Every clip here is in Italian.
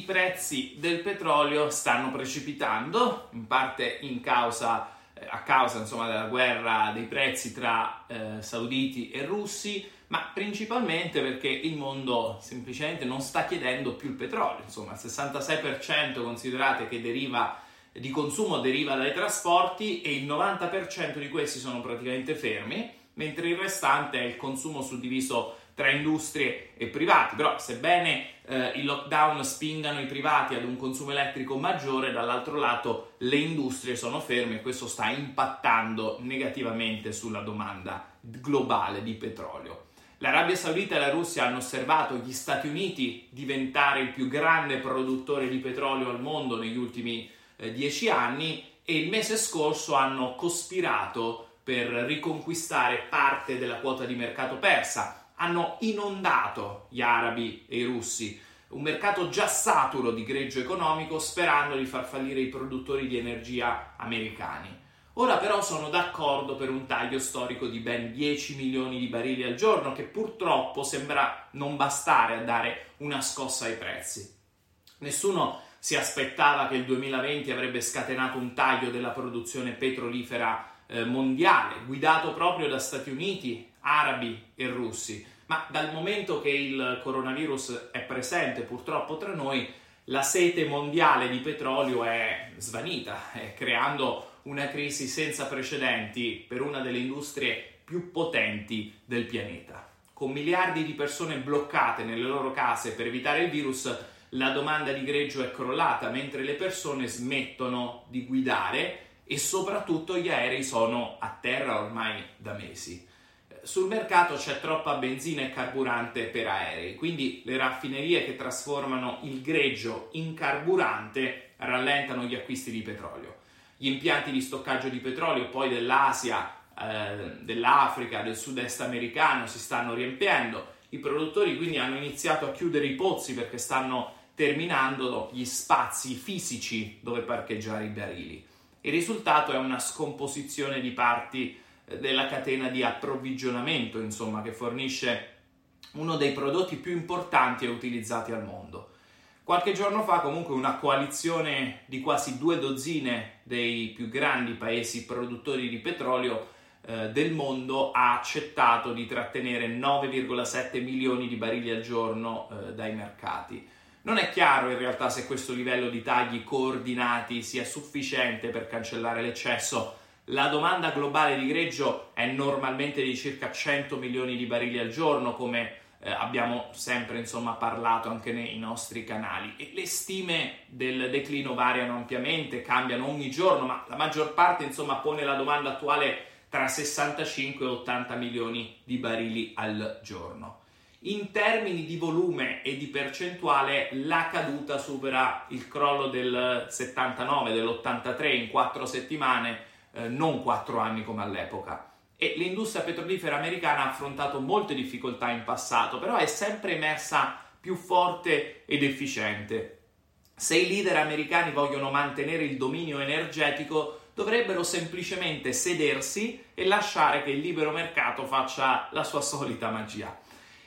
I prezzi del petrolio stanno precipitando, in parte in causa, eh, a causa insomma, della guerra dei prezzi tra eh, sauditi e russi, ma principalmente perché il mondo semplicemente non sta chiedendo più il petrolio. Insomma, il 66% considerate che deriva di consumo deriva dai trasporti e il 90% di questi sono praticamente fermi, mentre il restante è il consumo suddiviso tra industrie e privati. Però, sebbene eh, i lockdown spingano i privati ad un consumo elettrico maggiore, dall'altro lato le industrie sono ferme e questo sta impattando negativamente sulla domanda globale di petrolio. L'Arabia Saudita e la Russia hanno osservato gli Stati Uniti diventare il più grande produttore di petrolio al mondo negli ultimi eh, dieci anni e il mese scorso hanno cospirato per riconquistare parte della quota di mercato persa hanno inondato gli arabi e i russi, un mercato già saturo di greggio economico sperando di far fallire i produttori di energia americani. Ora però sono d'accordo per un taglio storico di ben 10 milioni di barili al giorno che purtroppo sembra non bastare a dare una scossa ai prezzi. Nessuno si aspettava che il 2020 avrebbe scatenato un taglio della produzione petrolifera eh, mondiale, guidato proprio da Stati Uniti, arabi e russi, ma dal momento che il coronavirus è presente purtroppo tra noi, la sete mondiale di petrolio è svanita, eh, creando una crisi senza precedenti per una delle industrie più potenti del pianeta. Con miliardi di persone bloccate nelle loro case per evitare il virus, la domanda di greggio è crollata, mentre le persone smettono di guidare e soprattutto gli aerei sono a terra ormai da mesi sul mercato c'è troppa benzina e carburante per aerei, quindi le raffinerie che trasformano il greggio in carburante rallentano gli acquisti di petrolio. Gli impianti di stoccaggio di petrolio poi dell'Asia, eh, dell'Africa, del sud-est americano si stanno riempiendo. I produttori quindi hanno iniziato a chiudere i pozzi perché stanno terminando gli spazi fisici dove parcheggiare i barili. Il risultato è una scomposizione di parti della catena di approvvigionamento, insomma, che fornisce uno dei prodotti più importanti e utilizzati al mondo. Qualche giorno fa comunque una coalizione di quasi due dozzine dei più grandi paesi produttori di petrolio eh, del mondo ha accettato di trattenere 9,7 milioni di barili al giorno eh, dai mercati. Non è chiaro in realtà se questo livello di tagli coordinati sia sufficiente per cancellare l'eccesso la domanda globale di greggio è normalmente di circa 100 milioni di barili al giorno, come eh, abbiamo sempre insomma, parlato anche nei nostri canali. E le stime del declino variano ampiamente, cambiano ogni giorno, ma la maggior parte insomma, pone la domanda attuale tra 65 e 80 milioni di barili al giorno. In termini di volume e di percentuale, la caduta supera il crollo del 79, dell'83 in quattro settimane eh, non quattro anni come all'epoca. E l'industria petrolifera americana ha affrontato molte difficoltà in passato, però è sempre emersa più forte ed efficiente. Se i leader americani vogliono mantenere il dominio energetico, dovrebbero semplicemente sedersi e lasciare che il libero mercato faccia la sua solita magia.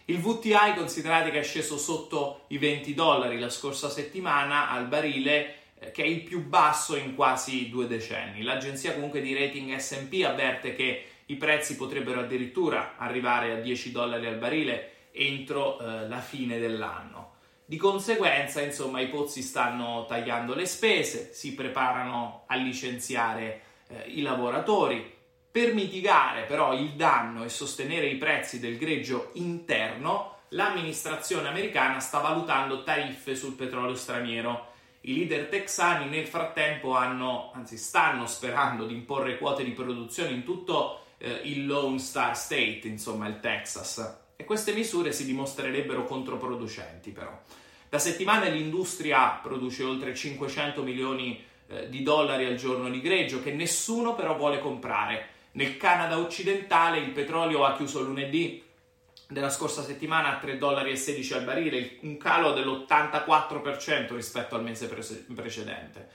Il VTI considerate che è sceso sotto i 20 dollari la scorsa settimana al barile che è il più basso in quasi due decenni. L'agenzia comunque di rating SP avverte che i prezzi potrebbero addirittura arrivare a 10 dollari al barile entro eh, la fine dell'anno. Di conseguenza, insomma, i pozzi stanno tagliando le spese, si preparano a licenziare eh, i lavoratori. Per mitigare però il danno e sostenere i prezzi del greggio interno, l'amministrazione americana sta valutando tariffe sul petrolio straniero. I leader texani nel frattempo hanno, anzi stanno sperando di imporre quote di produzione in tutto eh, il Lone Star State, insomma il Texas. E queste misure si dimostrerebbero controproducenti però. Da settimane l'industria produce oltre 500 milioni eh, di dollari al giorno di greggio che nessuno però vuole comprare. Nel Canada occidentale il petrolio ha chiuso lunedì della scorsa settimana a 3,16 dollari al barile, un calo dell'84% rispetto al mese precedente.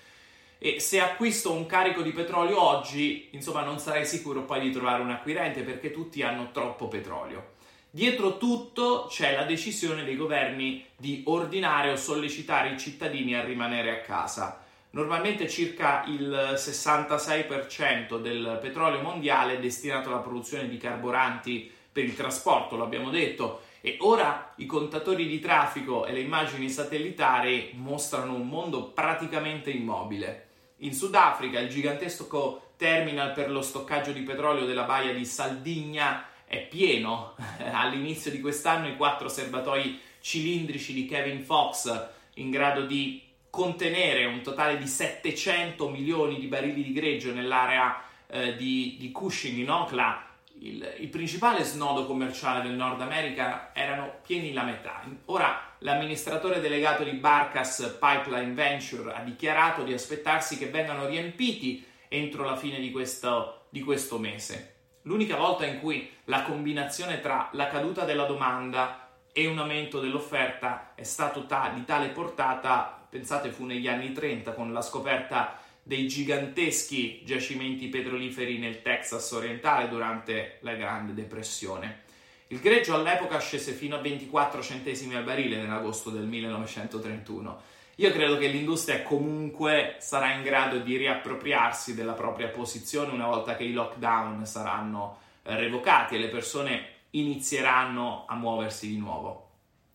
E se acquisto un carico di petrolio oggi, insomma, non sarei sicuro poi di trovare un acquirente perché tutti hanno troppo petrolio. Dietro tutto c'è la decisione dei governi di ordinare o sollecitare i cittadini a rimanere a casa. Normalmente circa il 66% del petrolio mondiale è destinato alla produzione di carburanti per il trasporto, lo abbiamo detto, e ora i contatori di traffico e le immagini satellitari mostrano un mondo praticamente immobile. In Sudafrica il gigantesco terminal per lo stoccaggio di petrolio della baia di Saldigna è pieno. All'inizio di quest'anno i quattro serbatoi cilindrici di Kevin Fox in grado di contenere un totale di 700 milioni di barili di greggio nell'area eh, di, di, Cushing in Okla, il, il, principale snodo commerciale del Nord America, erano pieni la metà. Ora l'amministratore delegato di Barcas Pipeline Venture ha dichiarato di aspettarsi che vengano riempiti entro la fine di questo, di questo mese. L'unica volta in cui la combinazione tra la caduta della domanda e un aumento dell'offerta è stato ta- di tale portata, pensate, fu negli anni 30 con la scoperta dei giganteschi giacimenti petroliferi nel Texas orientale durante la Grande Depressione. Il greggio all'epoca scese fino a 24 centesimi al barile nell'agosto del 1931 io credo che l'industria comunque sarà in grado di riappropriarsi della propria posizione una volta che i lockdown saranno eh, revocati e le persone inizieranno a muoversi di nuovo.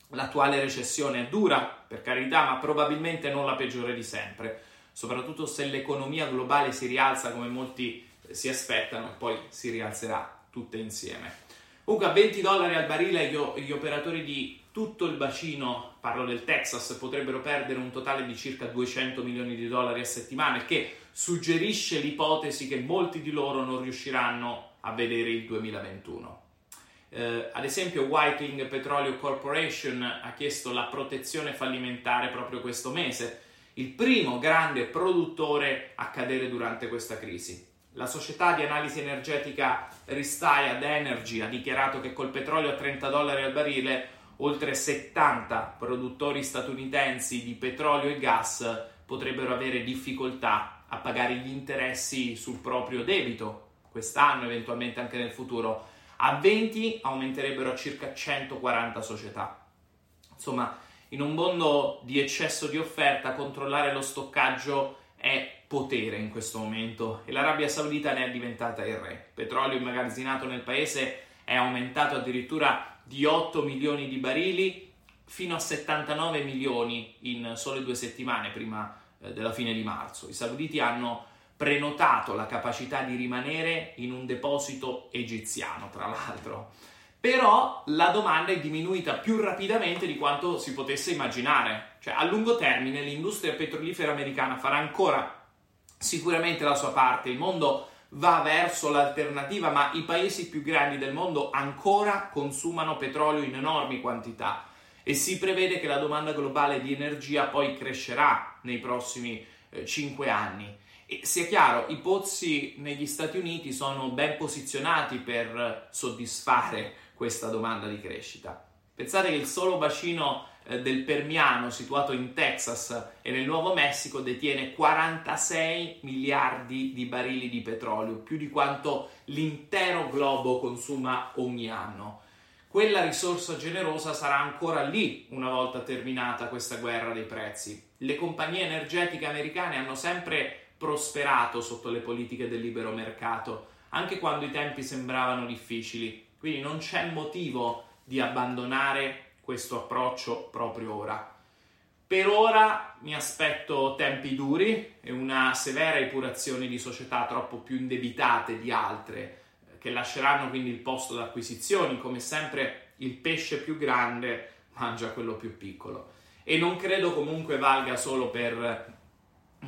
L'attuale recessione è dura, per carità, ma probabilmente non la peggiore di sempre, soprattutto se l'economia globale si rialza come molti eh, si aspettano poi si rialzerà tutte insieme. Comunque a 20 dollari al barile gli operatori di tutto il bacino, parlo del Texas, potrebbero perdere un totale di circa 200 milioni di dollari a settimana, il che suggerisce l'ipotesi che molti di loro non riusciranno a vedere il 2021. Eh, ad esempio, Whiting Petroleum Corporation ha chiesto la protezione fallimentare proprio questo mese, il primo grande produttore a cadere durante questa crisi. La società di analisi energetica Ristad Energy ha dichiarato che col petrolio a 30 dollari al barile oltre 70 produttori statunitensi di petrolio e gas potrebbero avere difficoltà a pagare gli interessi sul proprio debito quest'anno, eventualmente anche nel futuro. A 20 aumenterebbero a circa 140 società. Insomma, in un mondo di eccesso di offerta, controllare lo stoccaggio è potere in questo momento e l'Arabia Saudita ne è diventata il re. Il petrolio immagazzinato nel paese è aumentato addirittura di 8 milioni di barili fino a 79 milioni in sole due settimane prima eh, della fine di marzo. I sauditi hanno prenotato la capacità di rimanere in un deposito egiziano, tra l'altro. Però la domanda è diminuita più rapidamente di quanto si potesse immaginare. Cioè, a lungo termine l'industria petrolifera americana farà ancora sicuramente la sua parte. Il mondo va verso l'alternativa, ma i paesi più grandi del mondo ancora consumano petrolio in enormi quantità e si prevede che la domanda globale di energia poi crescerà nei prossimi eh, 5 anni. E sia chiaro, i pozzi negli Stati Uniti sono ben posizionati per soddisfare questa domanda di crescita. Pensate che il solo bacino eh, del Permiano, situato in Texas e nel Nuovo Messico, detiene 46 miliardi di barili di petrolio, più di quanto l'intero globo consuma ogni anno. Quella risorsa generosa sarà ancora lì una volta terminata questa guerra dei prezzi. Le compagnie energetiche americane hanno sempre prosperato sotto le politiche del libero mercato, anche quando i tempi sembravano difficili. Quindi non c'è motivo di abbandonare questo approccio proprio ora. Per ora mi aspetto tempi duri e una severa epurazione di società troppo più indebitate di altre, che lasceranno quindi il posto d'acquisizioni. Come sempre, il pesce più grande mangia quello più piccolo. E non credo comunque valga solo per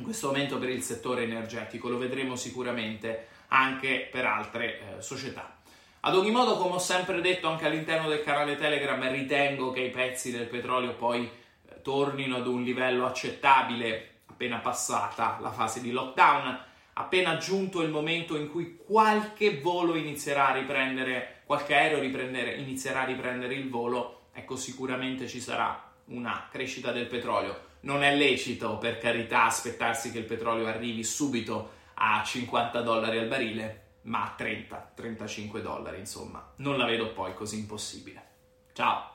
questo momento per il settore energetico, lo vedremo sicuramente anche per altre eh, società. Ad ogni modo, come ho sempre detto anche all'interno del canale Telegram, ritengo che i pezzi del petrolio poi eh, tornino ad un livello accettabile appena passata la fase di lockdown, appena giunto il momento in cui qualche volo inizierà a riprendere, qualche aereo inizierà a riprendere il volo, ecco sicuramente ci sarà una crescita del petrolio. Non è lecito, per carità, aspettarsi che il petrolio arrivi subito a 50 dollari al barile, ma a 30-35 dollari, insomma. Non la vedo poi così impossibile. Ciao!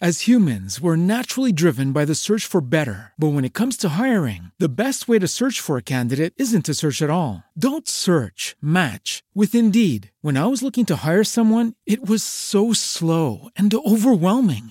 As humans, we're naturally driven by the search for better. But when it comes to hiring, the best way to search for a candidate isn't to search at all. Don't search, match with Indeed. When I was looking to hire someone, it was so slow and overwhelming.